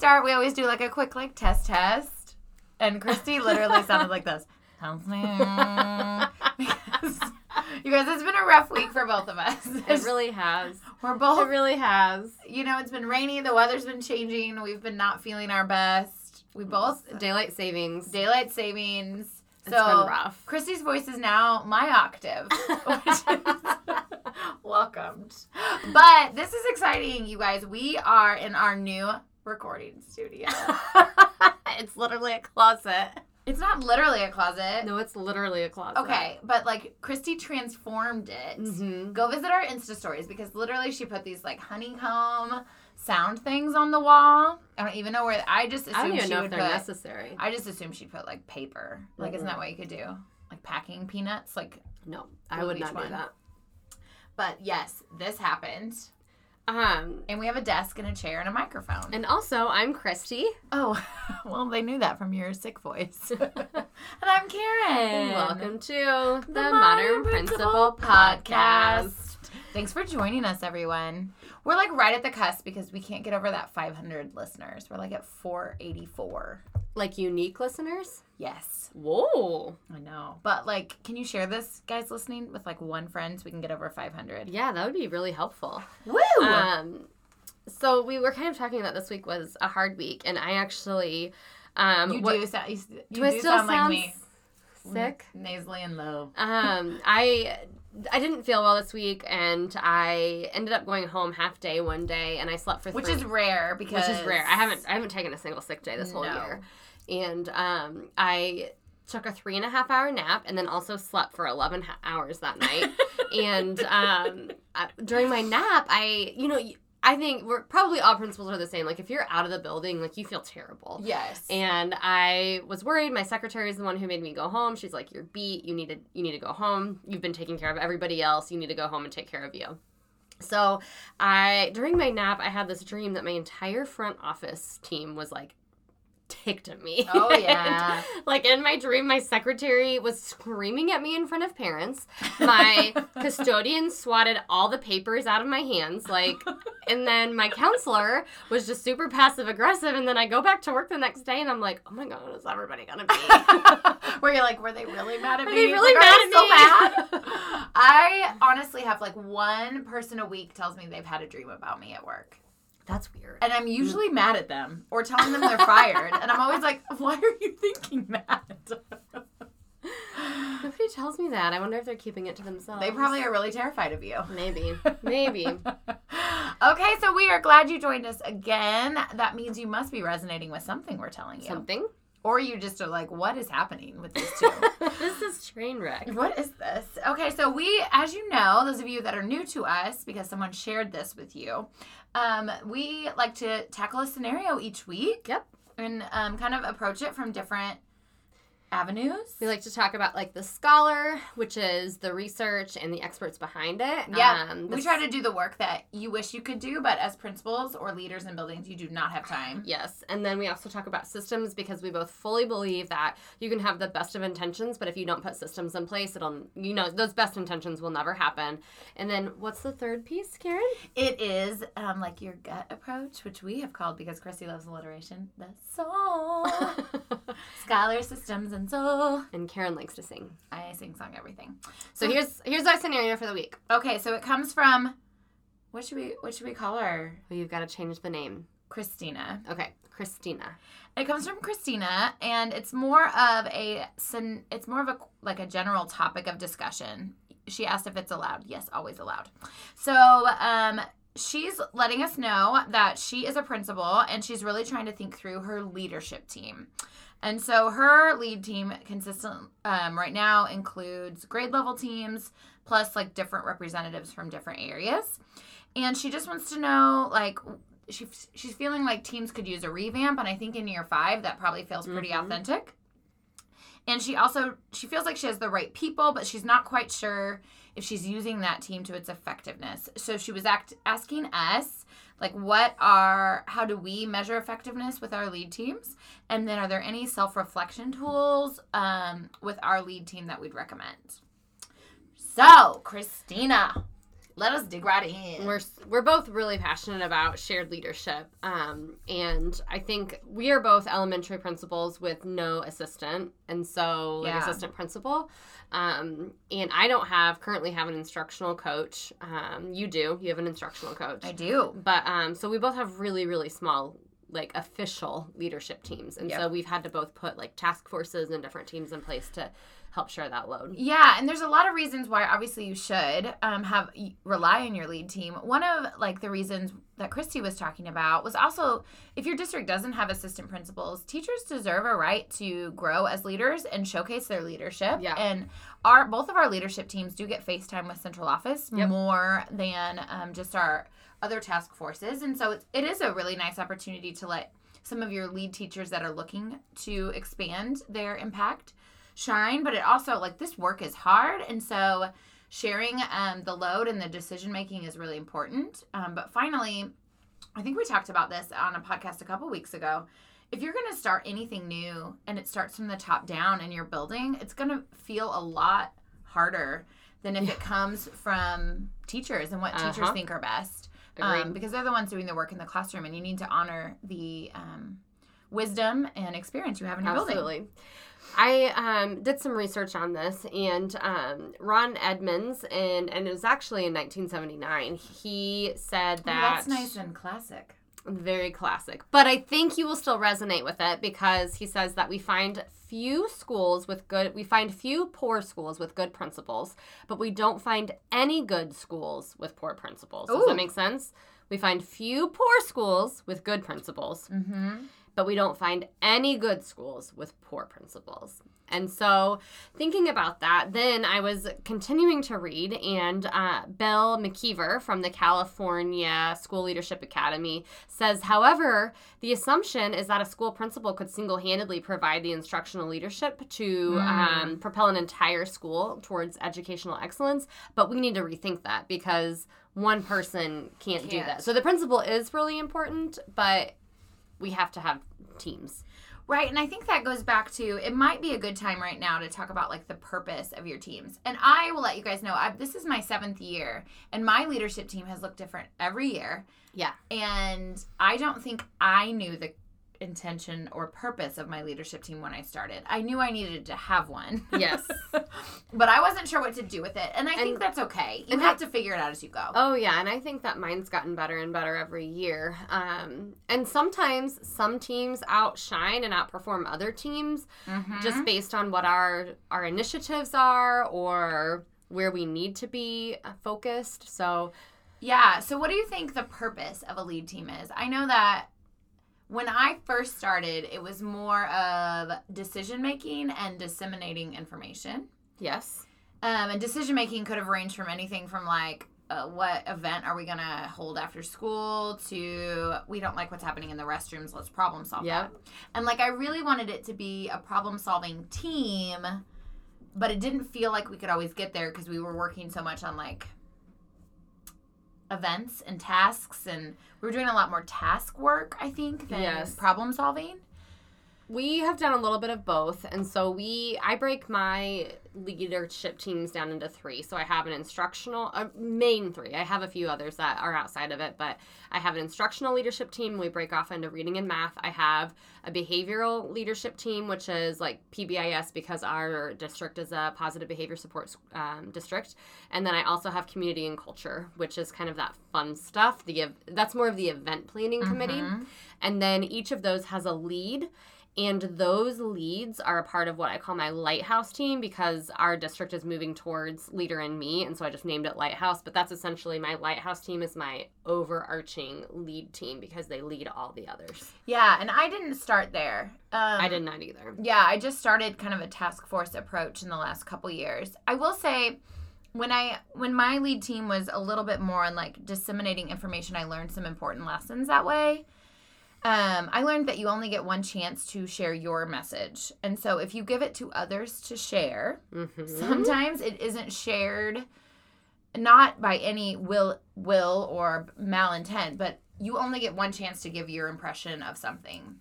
start, we always do like a quick like test test, and Christy literally sounded like this. because you guys, it's been a rough week for both of us. It really has. We're both. It really has. you know, it's been rainy. The weather's been changing. We've been not feeling our best. We both Daylight savings. daylight savings. It's So been rough. Christy's voice is now my octave, welcomed. But this is exciting, you guys. We are in our new recording studio. it's literally a closet. It's not literally a closet. No, it's literally a closet. Okay, but like Christy transformed it. Mm-hmm. Go visit our Insta stories because literally she put these like honeycomb sound things on the wall. I don't even know where. I just assumed I don't even she know if they're put. necessary. I just assumed she'd put like paper. Like, isn't that what you could do? Like packing peanuts. Like, No, I would not one. do that. but yes, this happened, Um, and we have a desk and a chair and a microphone. and also, I'm Christy. oh, well, they knew that from your sick voice. and I'm Karen. And welcome to the, the Modern, Principal, Podcast. Thanks for joining us, everyone. We're like right at the cusp because we can't get over that 500 listeners. We're like at 484. Like unique listeners? Yes, Whoa. I know. But like, can you share this, guys listening, with like one friend so we can get over 500? Yeah, that would be really helpful. Woo! Um, so we were kind of talking that this week was a hard week, and I actually, um, you what- do sound, you, you do I still sound like me. sick? Nasally and low. um, I I didn't feel well this week, and I ended up going home half day one day, and I slept for Which three, is rare because. which is rare. I haven't I haven't taken a single sick day this whole year, and um, I took a three and a half hour nap, and then also slept for eleven hours that night. and um, I- during my nap, I you know. I think we're probably all principals are the same. Like if you're out of the building, like you feel terrible. Yes. And I was worried. My secretary is the one who made me go home. She's like, "You're beat. You need to you need to go home. You've been taking care of everybody else. You need to go home and take care of you." So, I during my nap, I had this dream that my entire front office team was like ticked at me. Oh, And, yeah. like in my dream, my secretary was screaming at me in front of parents. My custodian swatted all the papers out of my hands, like and then my counselor was just super passive aggressive and then i go back to work the next day and i'm like oh my god is everybody gonna be Where you're like, were they really mad at Are me? they really Like, mad at they so mad? I honestly have like one person a week tells me they've had a dream about me at work. That's weird And I'm usually mad at them or telling them they're fired. And I'm always like, why are you thinking that? nobody tells me that i wonder if they're keeping it to themselves They probably are really terrified of you. maybe maybe okay, so we are glad you joined us again. That means you must be resonating with something we're telling you. something Or you just are like, what is happening with these two? this is train wreck What is this? Okay, so we, as you know, those of you that are new to us, because someone shared this with you, um, we like to tackle a scenario each week. Yep. And um, kind of approach it from different avenues. we like to talk about like the scholar which is the research and the experts behind it yeah, um, we try to do the work that you wish you could do, but as principals or leaders in buildings, you do not have time. Yes. And then we also talk about systems because we both fully believe that you can have the best of intentions, but if you don't put systems in place, it'll, you know, those best intentions will never happen. And then what's the third piece, Karen? It is um, like your gut approach, which we have called because Chrissy loves alliteration, the soul, scholar systems and soul. and Karen likes to sing. I sing song everything. So here's here's our scenario for the week. Okay, so it comes from what should we what should we call her? Well, you've got to change the name. Christina. Okay, Christina. It comes from Christina, and it's more of a syn- it's more of a like a general topic of discussion. She asked if it's allowed. Yes, always allowed. So, um, she's letting us know that she is a principal and she's really trying to think through her leadership team. And so her lead team consistent um, right now includes grade level teams plus like different representatives from different areas. And she just wants to know like she, she's feeling like teams could use a revamp and I think in year 5 that probably feels pretty Mhm. authentic. And she also she feels like she has the right people but she's not quite sure if she's using that team to its effectiveness. So she was act, asking us like what are how do we measure effectiveness with our lead teams and then are there any self-reflection tools um, with our lead team that we'd recommend so christina let us dig right in. We're we're both really passionate about shared leadership, um, and I think we are both elementary principals with no assistant, and so Yeah. assistant principal. Um, and I don't have currently have an instructional coach. Um, you do. You have an instructional coach. I do. But um, so we both have really, really small, like official leadership teams, and so we've had to both put like task forces and different teams in place to help share that load. Yeah, and there's a lot of reasons why obviously you should um, have rely on your lead team. One of like the reasons that Christy was talking about was also if your district doesn't have assistant principals, teachers deserve a right to grow as leaders and showcase their leadership. Yeah. And our both of our leadership teams do get FaceTime with central office Yep. more than um, just our other task forces, and so it's, it is a really nice opportunity to let some of your lead teachers that are looking to expand their impact shine. But it also like this work is hard. And so sharing um, the load and the decision making is really important. Um, but finally i think we talked about this on a podcast a couple weeks ago. If you're going to start anything new and it starts from the top down in your building it's going to feel a lot harder than if it comes from teachers and what teachers Uh-huh. think are best. Um, because they're the ones doing the work in the classroom and you need to honor the um, wisdom and experience you have in your building Absolutely. I um, did some research on this, and um, Ron Edmonds, and and it was actually in 1979. He said Ooh, that that's nice and classic very classic, but I think you will still resonate with it because he says that we find few schools with good, we find few poor schools with good principals, but we don't find any good schools with poor principals. Does Ooh. that make sense? We find few poor schools with good principals, mm-hmm. But we don't find any good schools with poor principals. And so, thinking about that, then I was continuing to read, and uh, Bill McKeever from the California School Leadership Academy says, however, the assumption is that a school principal could single handedly provide the instructional leadership to Mm. um, propel an entire school towards educational excellence, but we need to rethink that because one person can't, do Can't. that. So, the principal is really important, but we have to have teams. Right, and I think that goes back to it might be a good time right now to talk about like the purpose of your teams. And I will let you guys know I, this is my seventh year, and my leadership team has looked different every year. Yeah. And I don't think I knew the intention or purpose of my leadership team when I started. I knew I needed to have one. Yes. but I wasn't sure what to do with it. And I think that's okay. You have I- to figure it out as you go. Oh yeah, and I think that mine's gotten better and better every year. Um, and sometimes some teams outshine and outperform other teams Mhm. just based on what our our initiatives are or where we need to be focused. So Yeah. So, what do you think the purpose of a lead team is? I know that when I first started, it was more of decision making and disseminating information. yes, Um, and decision making could have ranged from anything from like, uh, what event are we going to hold after school to we don't like what's happening in the restrooms, let's problem solve Yep. that. And like, I really wanted it to be a problem solving team, but it didn't feel like we could always get there because we were working so much on like events and tasks and we were doing a lot more task work i think than Yes. problem solving we have done a little bit of both, and so we I break my leadership teams down into three. So I have an instructional, uh, main three. I have a few others that are outside of it, but I have an instructional leadership team. We break off into reading and math. I have a behavioral leadership team, which is like PBIS because our district is a positive behavior support um, district, and then I also have community and culture, which is kind of that fun stuff. The that's more of the event planning committee, Mhm. and then each of those has a lead. And those leads are a part of what I call my lighthouse team because our district is moving towards Leader in Me. And so I just named it lighthouse. But that's essentially my lighthouse team is my overarching lead team because they lead all the others. yeah and i didn't start there um, I did not either. yeah i just started kind of a task force approach in the last couple years i will say when i when my lead team was a little bit more on like disseminating information i learned some important lessons that way um, I learned that you only get one chance to share your message. And so if you give it to others to share, Mhm. sometimes it isn't shared not by any will will or malintent but you only get one chance to give your impression of something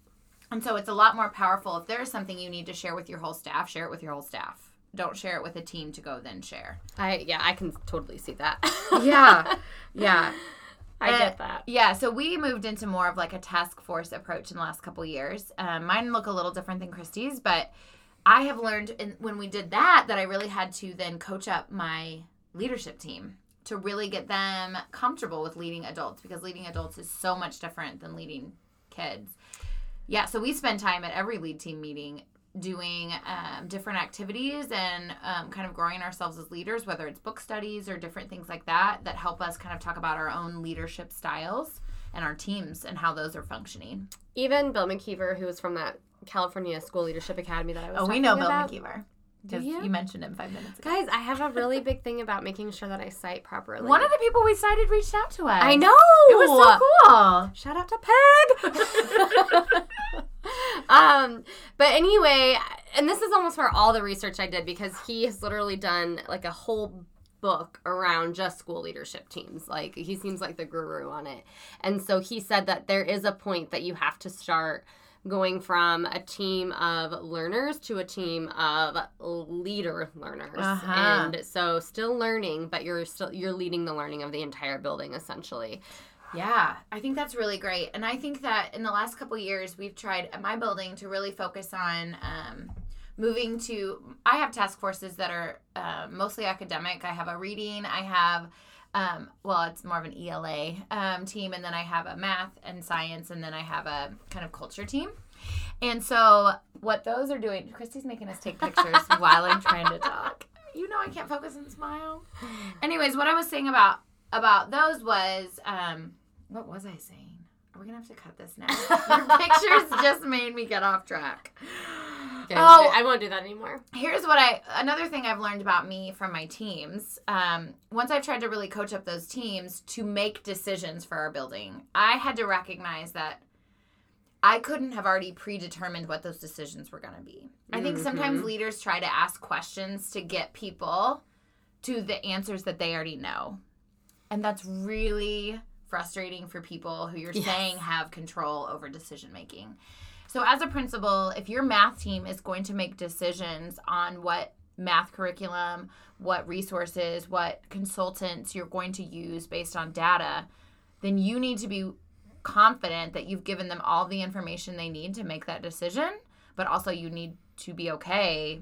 and so it's a lot more powerful if there is something you need to share with your whole staff share it with your whole staff don't share it with a team to go then share. I yeah, I can totally see that. Yeah. Yeah. I get that. Yeah, so we moved into more of like a task force approach in the last couple years. Um, mine look a little different than Christy's, but I have learned in, when we did that that I really had to then coach up my leadership team to really get them comfortable with leading adults because leading adults is so much different than leading kids. Yeah, so we spend time at every lead team meeting doing um, different activities and um, kind of growing ourselves as leaders, whether it's book studies or different things like that, that help us kind of talk about our own leadership styles and our teams and how those are functioning. Even Bill McKeever, who was from that California School Leadership Academy that I was Oh, we know Bill. McKeever. Because you? you mentioned him five minutes ago. Guys, I have a really big thing about making sure that I cite properly. One of the people we cited reached out to us. I know. It was so cool. Shout out to Peg. um, but anyway, and this is almost for all the research I did because he has literally done like a whole book around just school leadership teams. Like he seems like the guru on it. And so he said that there is a point that you have to start going from a team of learners to a team of leader learners Uh-huh. and so still learning but you're still you're leading the learning of the entire building essentially Yeah, I think that's really great. And I think that in the last couple years, we've tried at my building to really focus on um, moving to. I have task forces that are uh, mostly academic. I have a reading, I have, um, well, it's more of an ELA um, team, and then I have a math and science, and then I have a kind of culture team. And so, what those are doing, Christy's making us take pictures while I'm trying to talk. You know, I can't focus and smile. Anyways, what I was saying about about those was, um, what was I saying? Are we gonna have to cut this now? Your pictures just made me get off track. Okay, Oh. I won't do that anymore. Here's what I another thing I've learned about me from my teams. Um, once I've tried to really coach up those teams to make decisions for our building, I had to recognize that I couldn't have already predetermined what those decisions were going to be. I think sometimes Mhm. leaders try to ask questions to get people to the answers that they already know. And that's really frustrating for people who you're Yes. saying have control over decision making. So, as a principal, if your math team is going to make decisions on what math curriculum, what resources, what consultants you're going to use based on data, then you need to be confident that you've given them all the information they need to make that decision, but also you need to be okay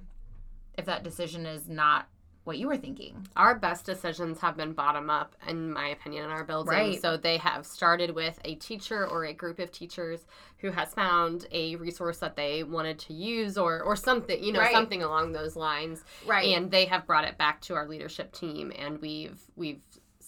if that decision is not what you were thinking. Our best decisions have been bottom up, in my opinion, in our building. Right. So they have started with a teacher or a group of teachers who has found a resource that they wanted to use or, or something, you know, Right. something along those lines. Right. And they have brought it back to our leadership team and we've we've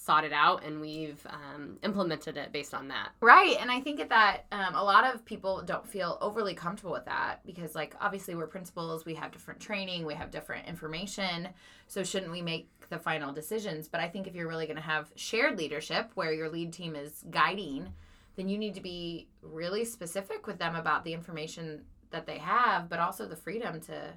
sought it out and we've um, implemented it based on that. Right. And I think that um, a lot of people don't feel overly comfortable with that because, like, obviously we're principals, we have different training, we have different information. So, shouldn't we make the final decisions? But I think if you're really going to have shared leadership where your lead team is guiding, then you need to be really specific with them about the information that they have, but also the freedom to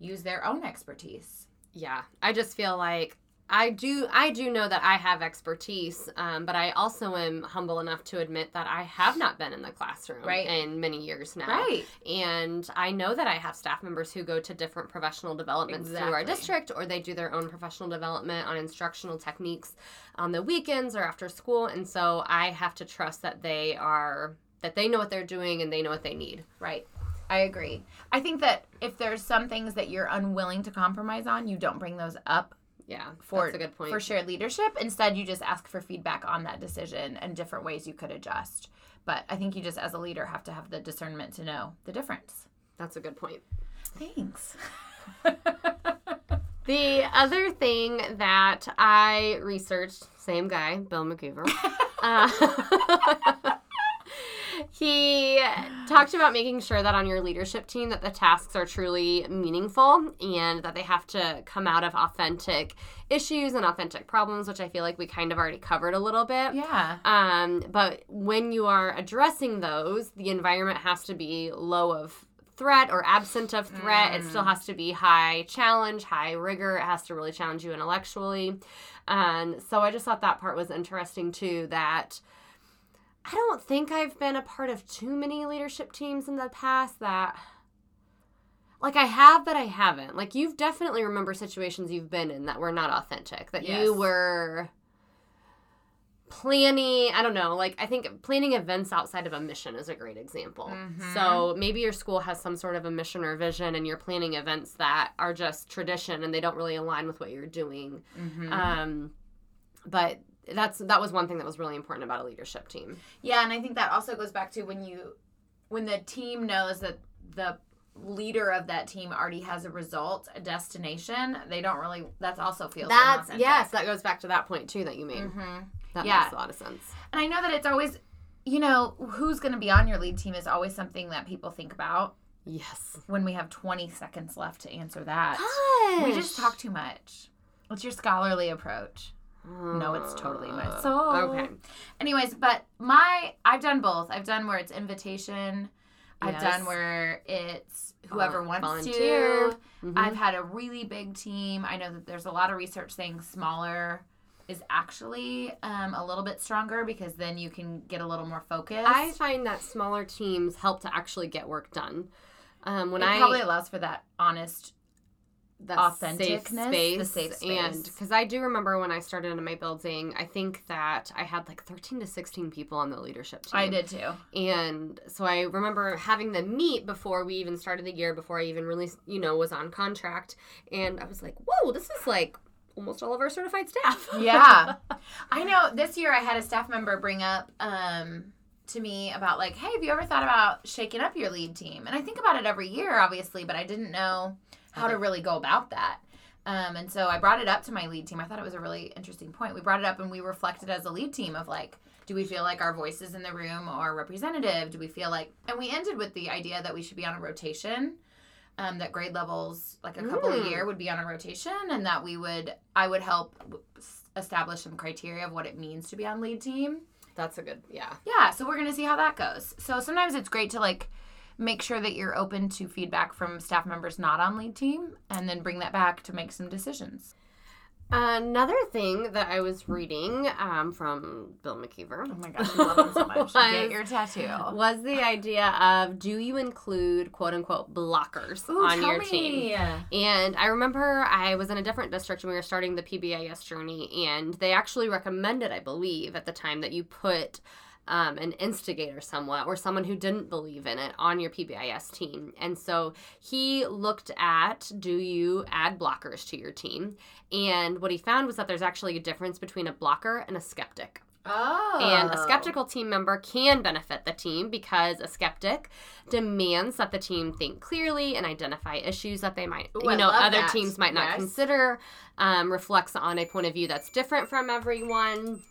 use their own expertise. Yeah, I just feel like I do I do know that I have expertise, um, but I also am humble enough to admit that I have not been in the classroom Right. in many years now. Right. And I know that I have staff members who go to different professional developments through our district, or they do their own professional development on instructional techniques on the weekends or after school. And so I have to trust that they are that they know what they're doing and they know what they need. Right. I agree. I think that if there's some things that you're unwilling to compromise on, you don't bring those up Yeah, for that's a good point. for shared leadership. Instead, you just ask for feedback on that decision and different ways you could adjust. But I think you just, as a leader, have to have the discernment to know the difference. That's a good point. Thanks. The other thing that I researched, same guy, Bill McGoover, uh, he talked about making sure that on your leadership team that the tasks are truly meaningful and that they have to come out of authentic issues and authentic problems, which I feel like we kind of already covered a little bit. yeah. Um, but when you are addressing those, the environment has to be low of threat or absent of threat. It still has to be high challenge, high rigor. It has to really challenge you intellectually. And so I just thought that part was interesting too. That I don't think I've been a part of too many leadership teams in the past that. like I have, but I haven't. Like you've definitely remember situations you've been in that were not authentic. That Yes. you were planning. I don't know. Like I think planning events outside of a mission is a great example. Mhm. So maybe your school has some sort of a mission or vision, and you're planning events that are just tradition and they don't really align with what you're doing. Mhm. Um, but that's that was one thing that was really important about a leadership team. Yeah, and I think that also goes back to when you when the team knows that the leader of that team already has a result, a destination, they don't really that's also feels That's yes, that goes back to that point too that you made. Mhm. That Yeah. makes a lot of sense. And I know that it's always you know, who's going to be on your lead team is always something that people think about Yes. when we have 20 seconds left to answer that. Gosh. We just talk too much. What's your scholarly approach? No, it's totally my Uh, soul. Okay. Anyways, but my I've done both. I've done where it's invitation. I've Yes. done where it's whoever Vol- wants volunteer. to. Mhm. I've had a really big team. I know that there's a lot of research saying smaller is actually um, a little bit stronger because then you can get a little more focused. I find that smaller teams help to actually get work done. Um, when it I probably allows for that honest. That authenticness, safe space, the safe and because I do remember when I started in my building, I think that I had like thirteen to sixteen people on the leadership team. I did too. And so I remember having them meet before we even started the year, before I even really, you know, was on contract. And I was like, whoa, this is like almost all of our certified staff. Yeah. I know this year I had a staff member bring up um, to me about like, hey, have you ever thought about shaking up your lead team? And I think about it every year, obviously, but I didn't know how to really go about that. Um, and so I brought it up to my lead team. I thought it was a really interesting point. We brought it up and we reflected as a lead team of like, do we feel like our voices in the room are representative? Do we feel like, and we ended with the idea that we should be on a rotation. Um, that grade levels, like a couple a Mm. year, would be on a rotation, and that we would, I would help establish some criteria of what it means to be on lead team. That's a good, yeah. Yeah, so we're gonna see how that goes. So sometimes it's great to like make sure that you're open to feedback from staff members not on lead team, and then bring that back to make some decisions. Another thing that I was reading um, from Bill McKeever Oh my gosh, I love him so much. Get Was- your tattoo. was the idea of do you include quote unquote blockers Ooh, on your me. team? And I remember I was in a different district and we were starting the PBIS journey, and they actually recommended, I believe, at the time that you put um, an instigator somewhat or someone who didn't believe in it on your PBIS team. And so he looked at do you add blockers to your team? And what he found was that there's actually a difference between a blocker and a skeptic. Oh. And a skeptical team member can benefit the team because a skeptic demands that the team think clearly and identify issues that they might, Ooh, you know, other that. teams might not Yes. consider. Um, reflects on a point of view that's different from everyone.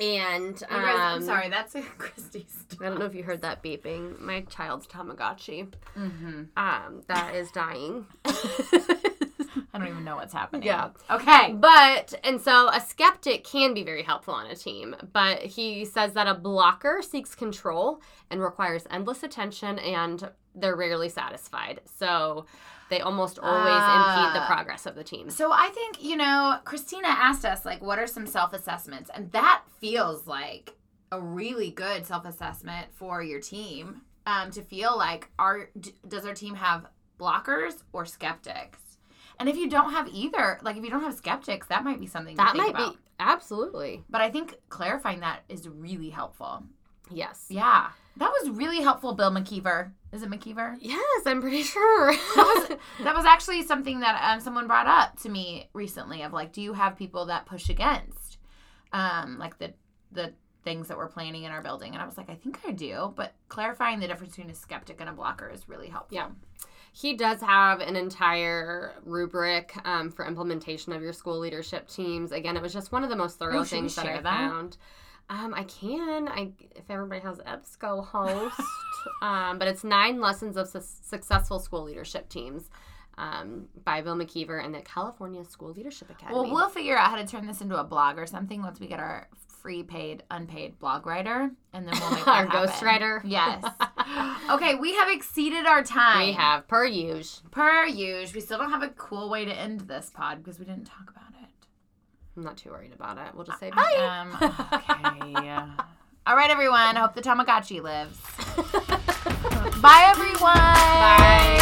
And um, I'm sorry, that's Christy's. I don't know if you heard that beeping. My child's Tamagotchi Mm-hmm. um, that is dying. I don't even know what's happening. Yeah. Okay. But, and so a skeptic can be very helpful on a team, but he says that a blocker seeks control and requires endless attention and they're rarely satisfied. So they almost always impede the Ah. progress of the team. So I think, you know, Christina asked us, like, what are some self assessments? And that feels like a really good self assessment for your team um, to feel like, our, does our team have blockers or skeptics? And if you don't have either, like, if you don't have skeptics, that might be something That might about. be absolutely. But I think clarifying that is really helpful. Yes. Yeah. That was really helpful, Bill McKeever. Is it McKeever? Yes, I'm pretty sure. That was that was actually something that um, someone brought up to me recently of like, do you have people that push against, um, like the the things that we're planning in our building? And I was like, I think I do, but clarifying the difference between a skeptic and a blocker is really helpful. Yeah. He does have an entire rubric um, for implementation of your school leadership teams. Again, it was just one of the most thorough Oh, things that I that? found. Um, I can, I if everybody has EBSCO host, um, but it's nine lessons of su- successful school leadership teams um, by Bill McKeever and the California School Leadership Academy. Well, we'll figure out how to turn this into a blog or something once we get our free paid unpaid blog writer and then we'll make Our ghostwriter? yes okay we have exceeded our time we have per usual. per usual we still don't have a cool way to end this pod because we didn't talk about it I'm not too worried about it. We'll just say bye. Um, okay. All right, everyone. I hope the Tamagotchi lives. Bye, everyone. Bye.